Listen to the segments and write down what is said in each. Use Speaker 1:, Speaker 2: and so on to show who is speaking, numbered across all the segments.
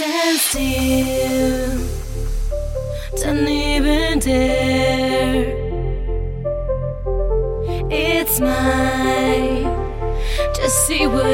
Speaker 1: Stand still, don't even dare. It's mine, just see what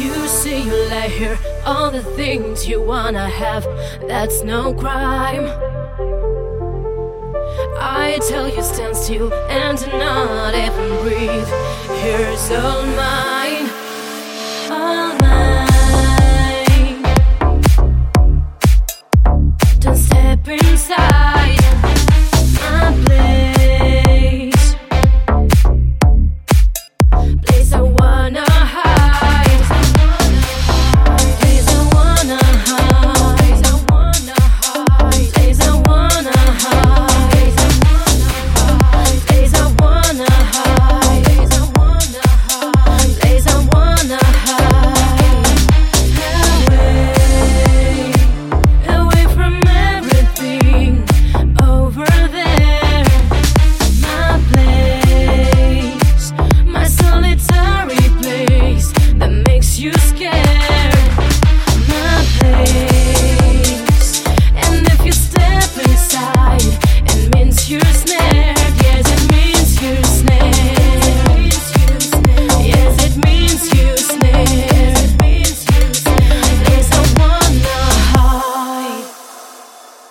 Speaker 1: You say you lay here, all the things you wanna have, that's no crime. I tell you stand still and do not even breathe. Here's all mine, all mine. Don't step inside.